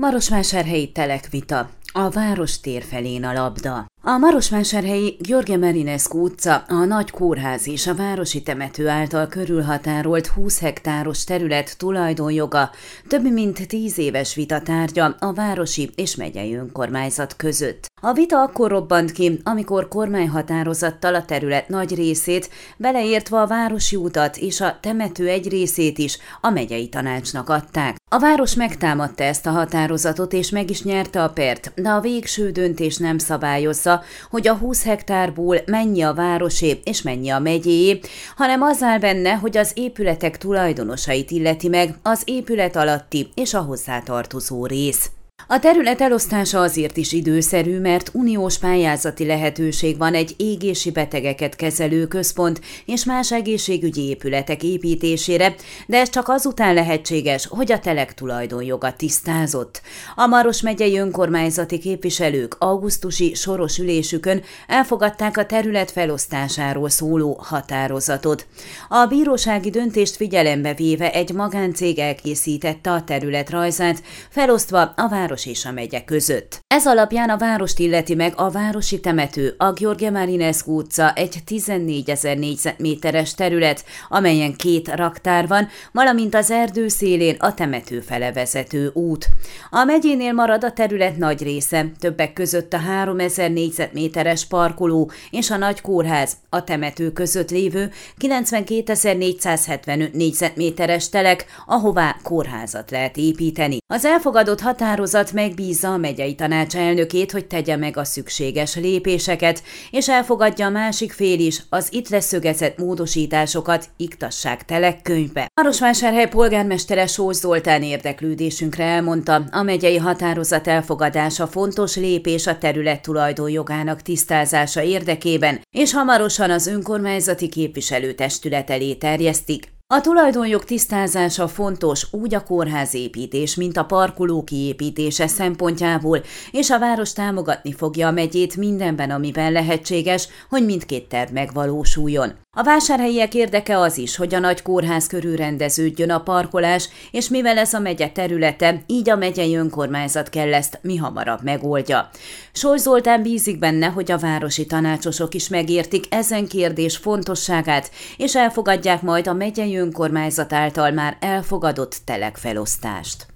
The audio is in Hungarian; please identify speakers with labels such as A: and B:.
A: Marosvásárhelyi telekvita. A város tér felén a labda. A Marosvásárhelyi Gyorge Merinescu utca, a Nagy Kórház és a Városi Temető által körülhatárolt 20 hektáros terület tulajdonjoga több mint 10 éves vita tárgya a városi és megyei önkormányzat között. A vita akkor robbant ki, amikor kormányhatározattal a terület nagy részét, beleértve a városi utat és a temető egy részét is a megyei tanácsnak adták. A város megtámadta ezt a határozatot és meg is nyerte a pert, de a végső döntés nem szabályozza, hogy a 20 hektárból mennyi a városé és mennyi a megyéé, hanem az áll benne, hogy az épületek tulajdonosait illeti meg az épület alatti és a hozzátartozó rész. A terület elosztása azért is időszerű, mert uniós pályázati lehetőség van egy égési betegeket kezelő központ és más egészségügyi épületek építésére, de ez csak azután lehetséges, hogy a telek tulajdonjoga tisztázott. A Maros megyei önkormányzati képviselők augusztusi soros ülésükön elfogadták a terület felosztásáról szóló határozatot. A bírósági döntést figyelembe véve egy magáncég elkészítette a terület rajzát, felosztva a város város és a megye között. Ez alapján a várost illeti meg a városi temető, a Gheorghe Marinescu utca egy 14 ezer négyzetméteres terület, amelyen két raktár van, valamint az erdő szélén a temető fele vezető út. A megyénél marad a terület nagy része, többek között a 3000 négyzetméteres parkoló és a nagy kórház, a temető között lévő 92.475 négyzetméteres telek, ahová kórházat lehet építeni. Az elfogadott határozat önkormányzat megbízza a megyei tanács elnökét, hogy tegye meg a szükséges lépéseket, és elfogadja a másik fél is az itt leszögezett módosításokat iktassák telekkönyvbe. Marosvásárhely polgármestere Sós Zoltán érdeklődésünkre elmondta, a megyei határozat elfogadása fontos lépés a terület tulajdonjogának tisztázása érdekében, és hamarosan az önkormányzati képviselőtestület elé terjesztik. A tulajdonjog tisztázása fontos úgy a kórházépítés, mint a parkoló kiépítése szempontjából, és a város támogatni fogja a megyét mindenben, amiben lehetséges, hogy mindkét terv megvalósuljon. A vásárhelyiek érdeke az is, hogy a nagy kórház körül rendeződjön a parkolás, és mivel ez a megye területe, így a megyei önkormányzat kell ezt mi hamarabb megoldja. Sors Zoltán bízik benne, hogy a városi tanácsosok is megértik ezen kérdés fontosságát, és elfogadják majd a megyei önkormányzat által már elfogadott telekfelosztást.